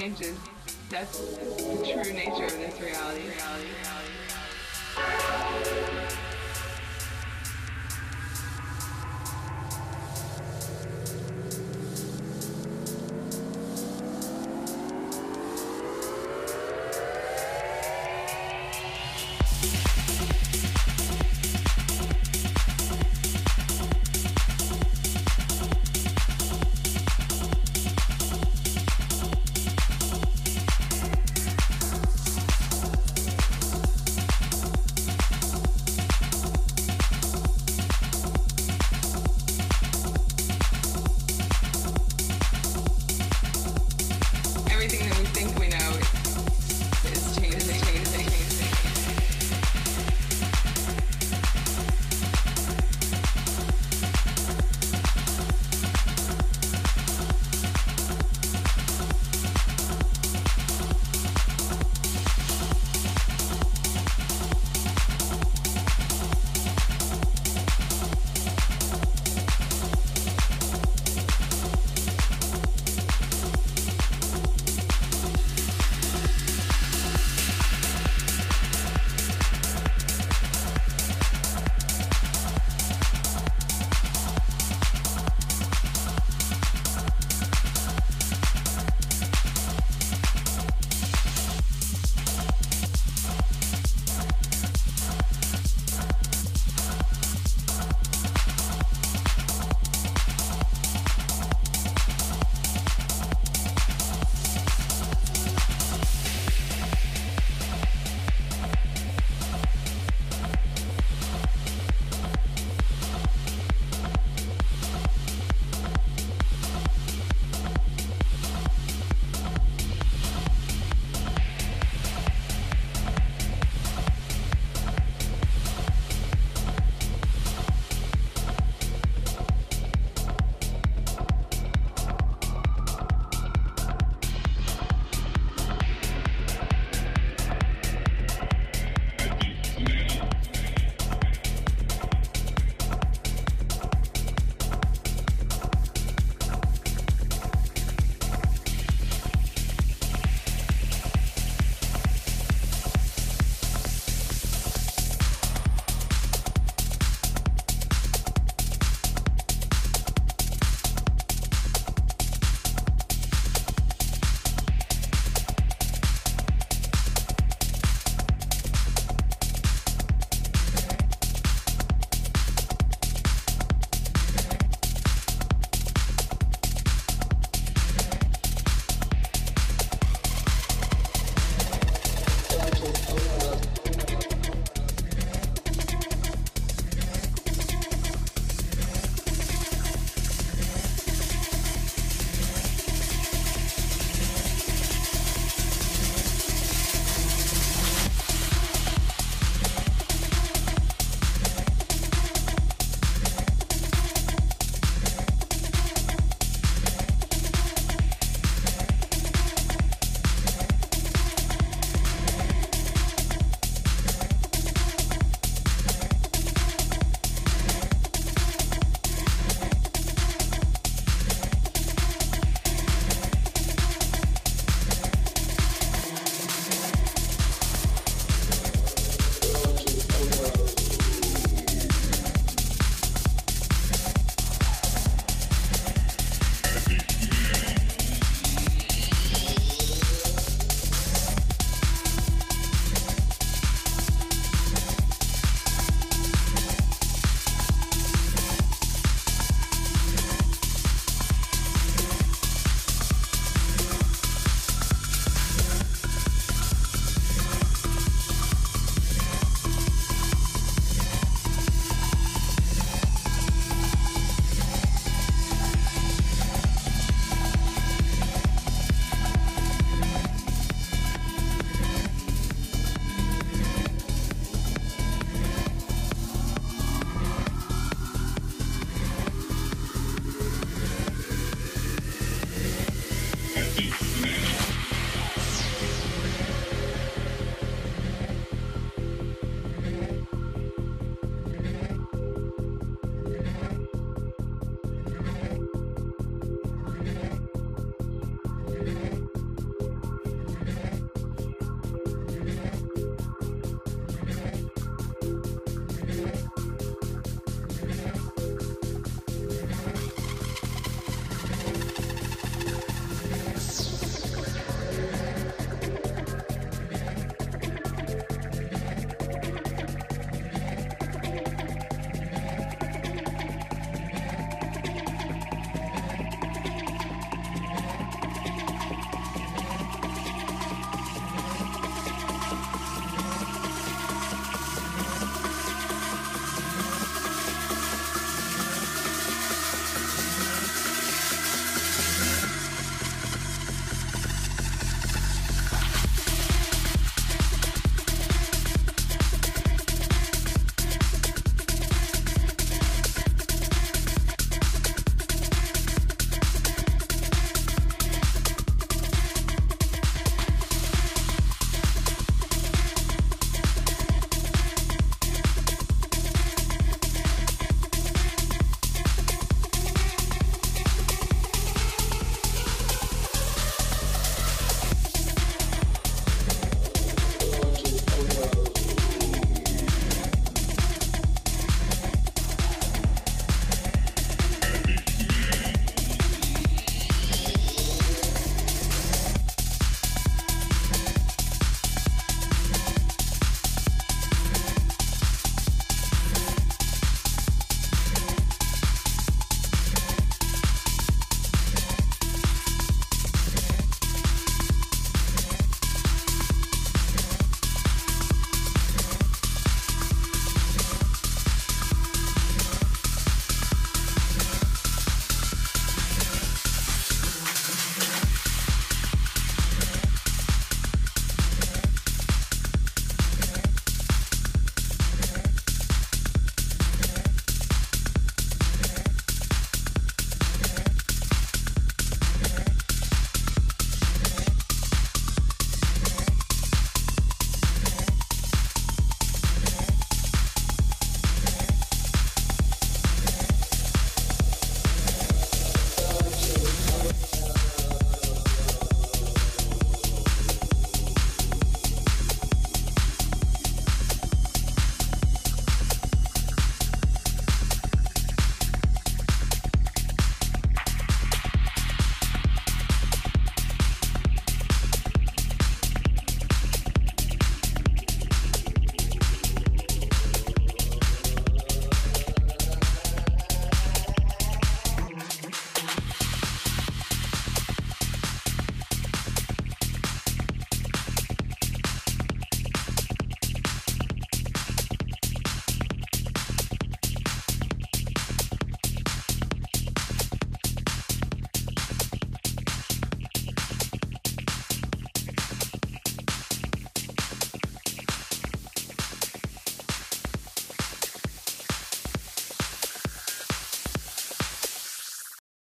changes. That's the true nature of this reality. reality.